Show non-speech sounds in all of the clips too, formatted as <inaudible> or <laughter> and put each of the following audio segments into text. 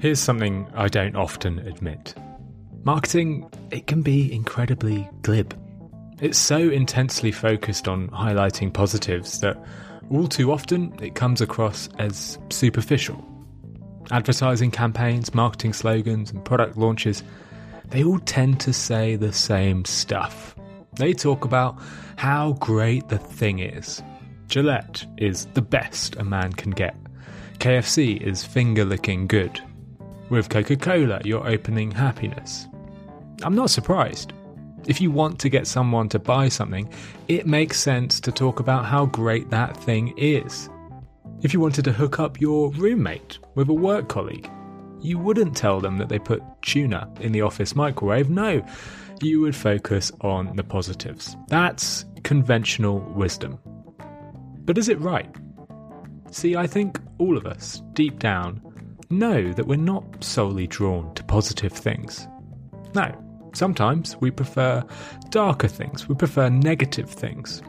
Here's something I don't often admit. Marketing, it can be incredibly glib. It's so intensely focused on highlighting positives that all too often it comes across as superficial. Advertising campaigns, marketing slogans, and product launches, they all tend to say the same stuff. They talk about how great the thing is. Gillette is the best a man can get. KFC is finger licking good. With Coca Cola, you're opening happiness. I'm not surprised. If you want to get someone to buy something, it makes sense to talk about how great that thing is. If you wanted to hook up your roommate with a work colleague, you wouldn't tell them that they put tuna in the office microwave. No, you would focus on the positives. That's conventional wisdom. But is it right? See, I think all of us, deep down, know that we're not solely drawn to positive things. No, sometimes we prefer darker things, we prefer negative things.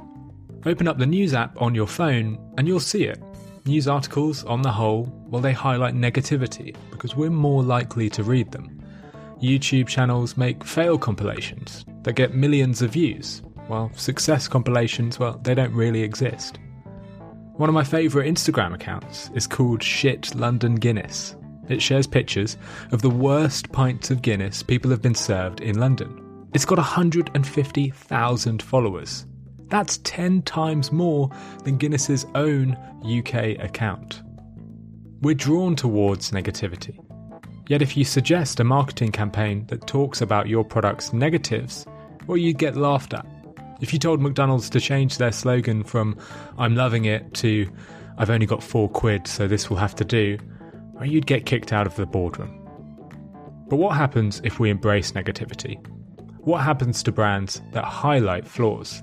Open up the news app on your phone and you'll see it. News articles, on the whole, well, they highlight negativity because we're more likely to read them. YouTube channels make fail compilations that get millions of views, while success compilations, well, they don't really exist. One of my favourite Instagram accounts is called Shit London Guinness. It shares pictures of the worst pints of Guinness people have been served in London. It's got 150,000 followers. That's 10 times more than Guinness's own UK account. We're drawn towards negativity. Yet, if you suggest a marketing campaign that talks about your product's negatives, well, you'd get laughed at. If you told McDonald's to change their slogan from I'm loving it to I've only got four quid, so this will have to do, you'd get kicked out of the boardroom. But what happens if we embrace negativity? What happens to brands that highlight flaws?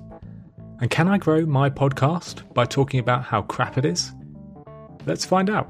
And can I grow my podcast by talking about how crap it is? Let's find out.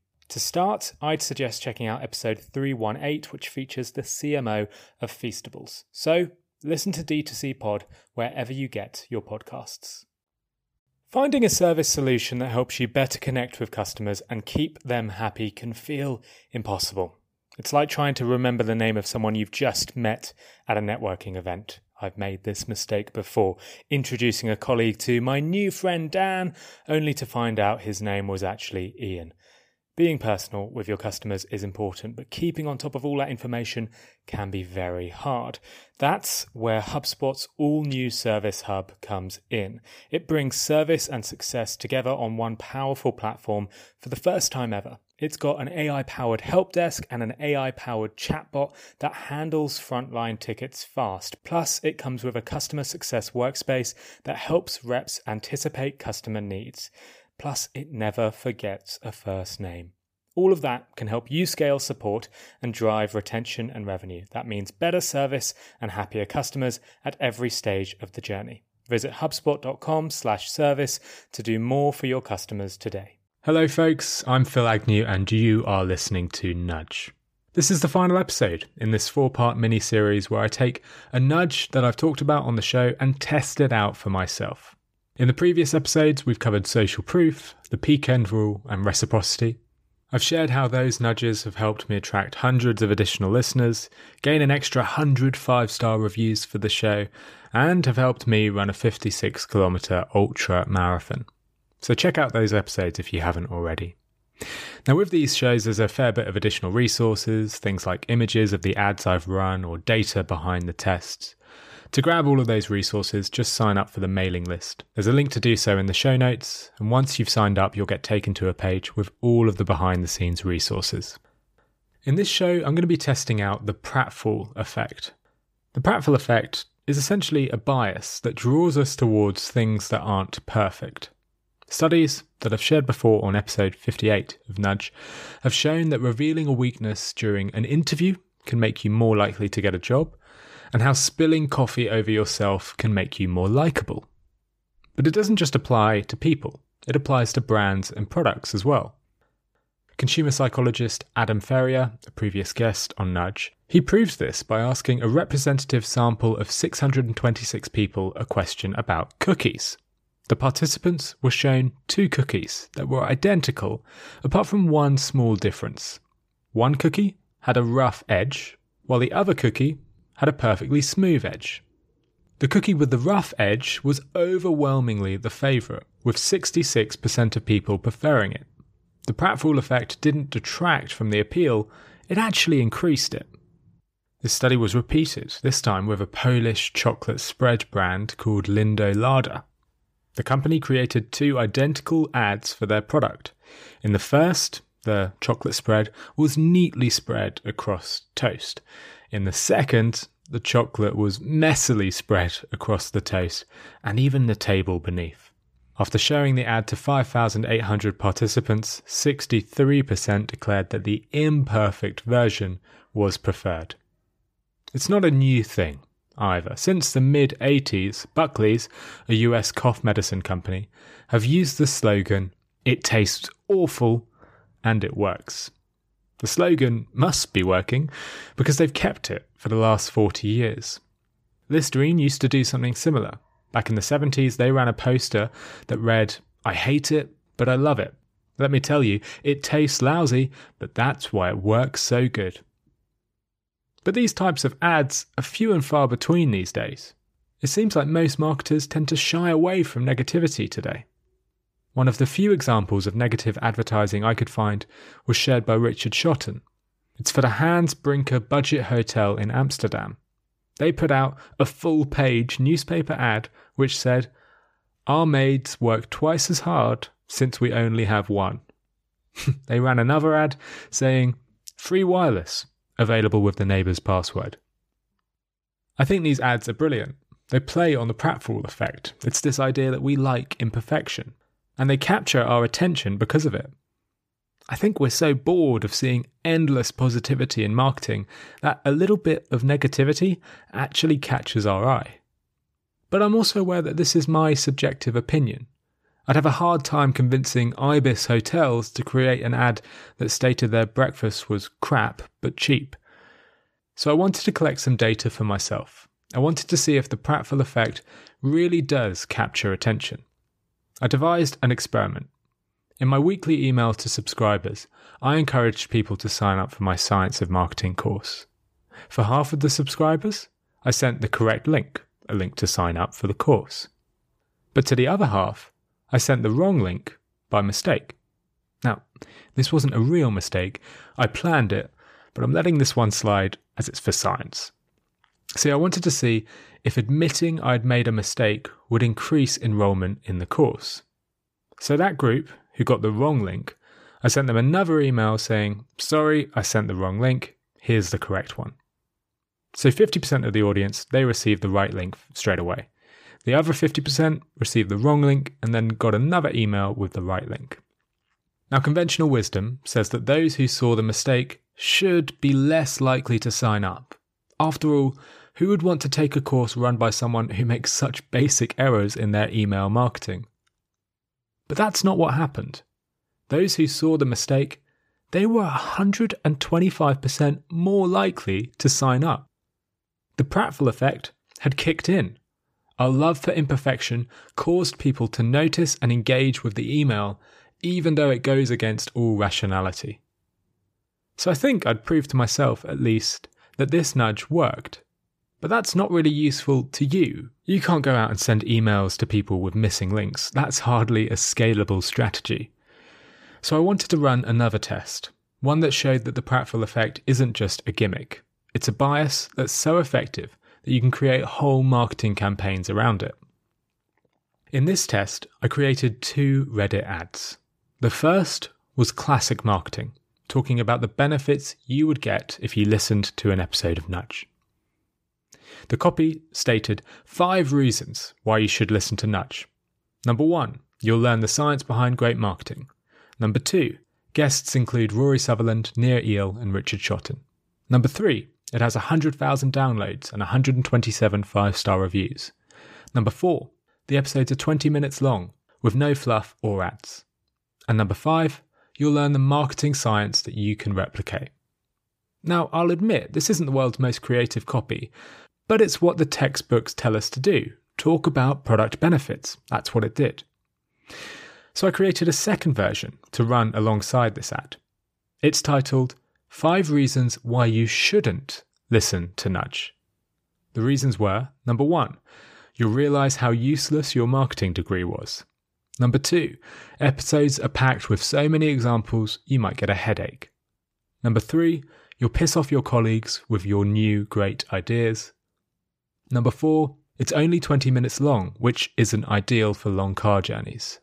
To start, I'd suggest checking out episode 318, which features the CMO of Feastables. So listen to D2C Pod wherever you get your podcasts. Finding a service solution that helps you better connect with customers and keep them happy can feel impossible. It's like trying to remember the name of someone you've just met at a networking event. I've made this mistake before, introducing a colleague to my new friend Dan, only to find out his name was actually Ian. Being personal with your customers is important, but keeping on top of all that information can be very hard. That's where HubSpot's all new Service Hub comes in. It brings service and success together on one powerful platform for the first time ever. It's got an AI powered help desk and an AI powered chatbot that handles frontline tickets fast. Plus, it comes with a customer success workspace that helps reps anticipate customer needs. Plus, it never forgets a first name. All of that can help you scale support and drive retention and revenue. That means better service and happier customers at every stage of the journey. Visit hubspot.com/service to do more for your customers today. Hello folks, I'm Phil Agnew and you are listening to Nudge. This is the final episode in this four-part mini-series where I take a nudge that I've talked about on the show and test it out for myself. In the previous episodes, we've covered social proof, the peak end rule, and reciprocity. I've shared how those nudges have helped me attract hundreds of additional listeners, gain an extra 100 five star reviews for the show, and have helped me run a 56 kilometre ultra marathon. So check out those episodes if you haven't already. Now, with these shows, there's a fair bit of additional resources, things like images of the ads I've run or data behind the tests. To grab all of those resources, just sign up for the mailing list. There's a link to do so in the show notes, and once you've signed up, you'll get taken to a page with all of the behind the scenes resources. In this show, I'm going to be testing out the pratfall effect. The pratfall effect is essentially a bias that draws us towards things that aren't perfect. Studies that I've shared before on episode 58 of Nudge have shown that revealing a weakness during an interview can make you more likely to get a job, and how spilling coffee over yourself can make you more likable. But it doesn't just apply to people, it applies to brands and products as well. Consumer psychologist Adam Ferrier, a previous guest on Nudge, he proves this by asking a representative sample of 626 people a question about cookies. The participants were shown two cookies that were identical, apart from one small difference. One cookie had a rough edge, while the other cookie had a perfectly smooth edge. The cookie with the rough edge was overwhelmingly the favourite, with 66% of people preferring it. The pratfall effect didn't detract from the appeal, it actually increased it. This study was repeated, this time with a Polish chocolate spread brand called Lindo Lada. The company created two identical ads for their product. In the first, the chocolate spread was neatly spread across toast. In the second, the chocolate was messily spread across the toast and even the table beneath. After showing the ad to 5,800 participants, 63% declared that the imperfect version was preferred. It's not a new thing either. Since the mid 80s, Buckley's, a US cough medicine company, have used the slogan, It tastes awful and it works. The slogan must be working because they've kept it for the last 40 years. Listerine used to do something similar. Back in the 70s, they ran a poster that read, I hate it, but I love it. Let me tell you, it tastes lousy, but that's why it works so good. But these types of ads are few and far between these days. It seems like most marketers tend to shy away from negativity today. One of the few examples of negative advertising I could find was shared by Richard Shotton. It's for the Hans Brinker Budget Hotel in Amsterdam. They put out a full page newspaper ad which said, Our maids work twice as hard since we only have one. <laughs> they ran another ad saying, Free wireless, available with the neighbour's password. I think these ads are brilliant. They play on the pratfall effect. It's this idea that we like imperfection, and they capture our attention because of it. I think we're so bored of seeing endless positivity in marketing that a little bit of negativity actually catches our eye. But I'm also aware that this is my subjective opinion. I'd have a hard time convincing Ibis hotels to create an ad that stated their breakfast was crap but cheap. So I wanted to collect some data for myself. I wanted to see if the pratfall effect really does capture attention. I devised an experiment. In my weekly email to subscribers, I encouraged people to sign up for my Science of Marketing course. For half of the subscribers, I sent the correct link, a link to sign up for the course. But to the other half, I sent the wrong link by mistake. Now, this wasn't a real mistake. I planned it, but I'm letting this one slide as it's for science. See, I wanted to see if admitting I'd made a mistake would increase enrollment in the course. So that group who got the wrong link, I sent them another email saying, Sorry, I sent the wrong link. Here's the correct one. So 50% of the audience, they received the right link straight away. The other 50% received the wrong link and then got another email with the right link. Now, conventional wisdom says that those who saw the mistake should be less likely to sign up. After all, who would want to take a course run by someone who makes such basic errors in their email marketing? But that's not what happened. Those who saw the mistake, they were 125% more likely to sign up. The pratfall effect had kicked in. Our love for imperfection caused people to notice and engage with the email, even though it goes against all rationality. So I think I'd prove to myself, at least, that this nudge worked. But that's not really useful to you. You can't go out and send emails to people with missing links. That's hardly a scalable strategy. So I wanted to run another test, one that showed that the pratfall effect isn't just a gimmick. It's a bias that's so effective that you can create whole marketing campaigns around it. In this test, I created two Reddit ads. The first was classic marketing, talking about the benefits you would get if you listened to an episode of Nudge. The copy stated five reasons why you should listen to Nudge. Number one, you'll learn the science behind great marketing. Number two, guests include Rory Sutherland, Nir Eyal, and Richard Shotton. Number three, it has 100,000 downloads and 127 five star reviews. Number four, the episodes are 20 minutes long with no fluff or ads. And number five, you'll learn the marketing science that you can replicate. Now, I'll admit, this isn't the world's most creative copy, but it's what the textbooks tell us to do talk about product benefits. That's what it did. So I created a second version to run alongside this ad. It's titled Five Reasons Why You Shouldn't Listen to Nudge. The reasons were number one, you'll realize how useless your marketing degree was. Number two, episodes are packed with so many examples you might get a headache. Number three, you'll piss off your colleagues with your new great ideas. Number four, it's only 20 minutes long, which isn't ideal for long car journeys.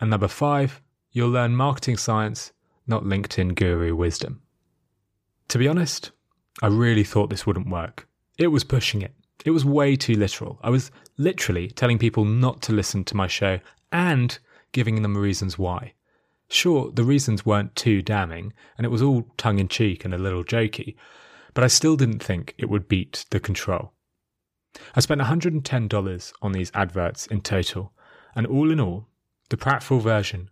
And number five, you'll learn marketing science, not LinkedIn guru wisdom. To be honest, I really thought this wouldn't work. It was pushing it. It was way too literal. I was literally telling people not to listen to my show and giving them reasons why. Sure, the reasons weren't too damning, and it was all tongue in cheek and a little jokey, but I still didn't think it would beat the control. I spent $110 on these adverts in total, and all in all, the Pratfall version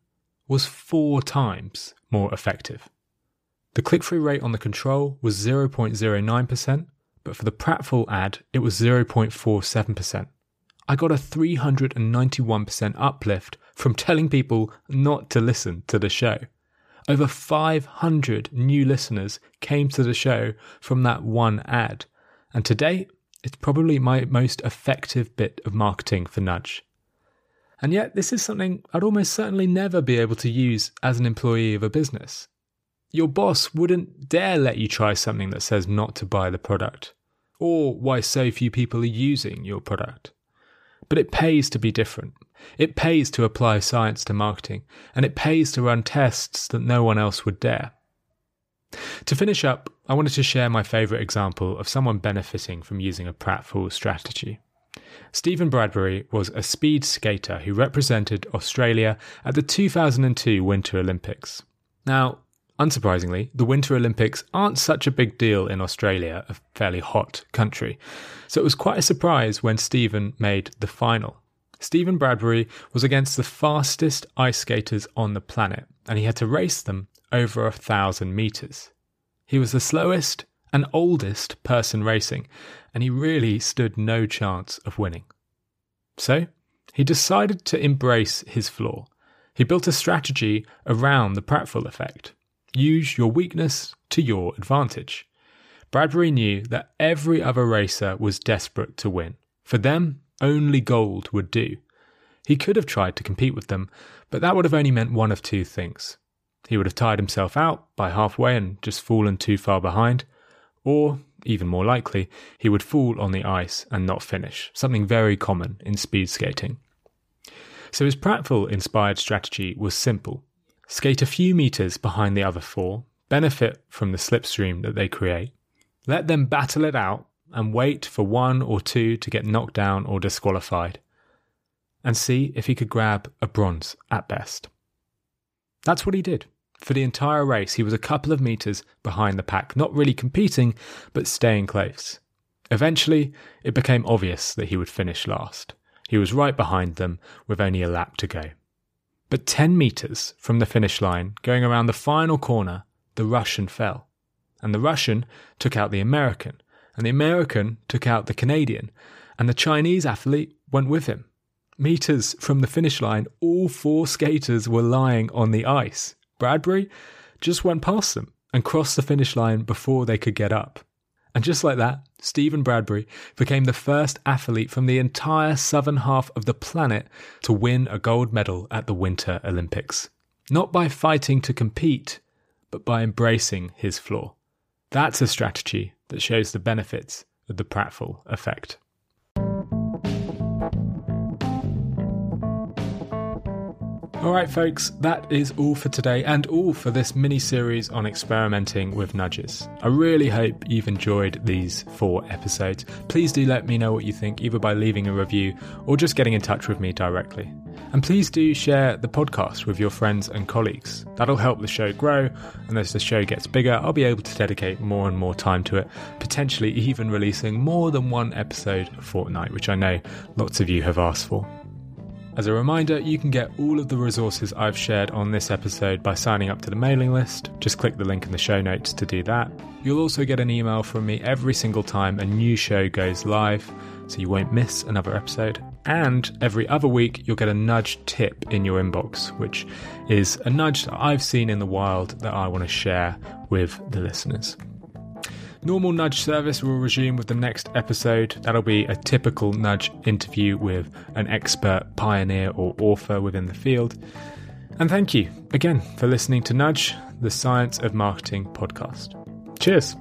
was four times more effective. The click through rate on the control was 0.09%, but for the Pratfall ad, it was 0.47%. I got a 391% uplift from telling people not to listen to the show. Over 500 new listeners came to the show from that one ad, and to date, it's probably my most effective bit of marketing for Nudge. And yet, this is something I'd almost certainly never be able to use as an employee of a business. Your boss wouldn't dare let you try something that says not to buy the product, or why so few people are using your product. But it pays to be different. It pays to apply science to marketing, and it pays to run tests that no one else would dare. To finish up, I wanted to share my favourite example of someone benefiting from using a pratfall strategy. Stephen Bradbury was a speed skater who represented Australia at the 2002 Winter Olympics. Now, Unsurprisingly, the Winter Olympics aren't such a big deal in Australia, a fairly hot country. So it was quite a surprise when Stephen made the final. Stephen Bradbury was against the fastest ice skaters on the planet, and he had to race them over a thousand meters. He was the slowest and oldest person racing, and he really stood no chance of winning. So, he decided to embrace his flaw. He built a strategy around the pratfall effect. Use your weakness to your advantage. Bradbury knew that every other racer was desperate to win. For them, only gold would do. He could have tried to compete with them, but that would have only meant one of two things. He would have tired himself out by halfway and just fallen too far behind, or, even more likely, he would fall on the ice and not finish, something very common in speed skating. So his pratfall inspired strategy was simple skate a few meters behind the other four, benefit from the slipstream that they create, let them battle it out, and wait for one or two to get knocked down or disqualified, and see if he could grab a bronze at best. That's what he did. For the entire race, he was a couple of meters behind the pack, not really competing, but staying close. Eventually, it became obvious that he would finish last. He was right behind them with only a lap to go. But 10 metres from the finish line, going around the final corner, the Russian fell. And the Russian took out the American, and the American took out the Canadian, and the Chinese athlete went with him. Metres from the finish line, all four skaters were lying on the ice. Bradbury just went past them and crossed the finish line before they could get up. And just like that, Stephen Bradbury became the first athlete from the entire southern half of the planet to win a gold medal at the Winter Olympics. Not by fighting to compete, but by embracing his flaw. That's a strategy that shows the benefits of the pratfall effect. All right, folks, that is all for today and all for this mini series on experimenting with nudges. I really hope you've enjoyed these four episodes. Please do let me know what you think, either by leaving a review or just getting in touch with me directly. And please do share the podcast with your friends and colleagues. That'll help the show grow, and as the show gets bigger, I'll be able to dedicate more and more time to it, potentially even releasing more than one episode a fortnight, which I know lots of you have asked for. As a reminder, you can get all of the resources I've shared on this episode by signing up to the mailing list. Just click the link in the show notes to do that. You'll also get an email from me every single time a new show goes live, so you won't miss another episode. And every other week, you'll get a nudge tip in your inbox, which is a nudge that I've seen in the wild that I want to share with the listeners. Normal nudge service will resume with the next episode. That'll be a typical nudge interview with an expert pioneer or author within the field. And thank you again for listening to Nudge, the Science of Marketing podcast. Cheers.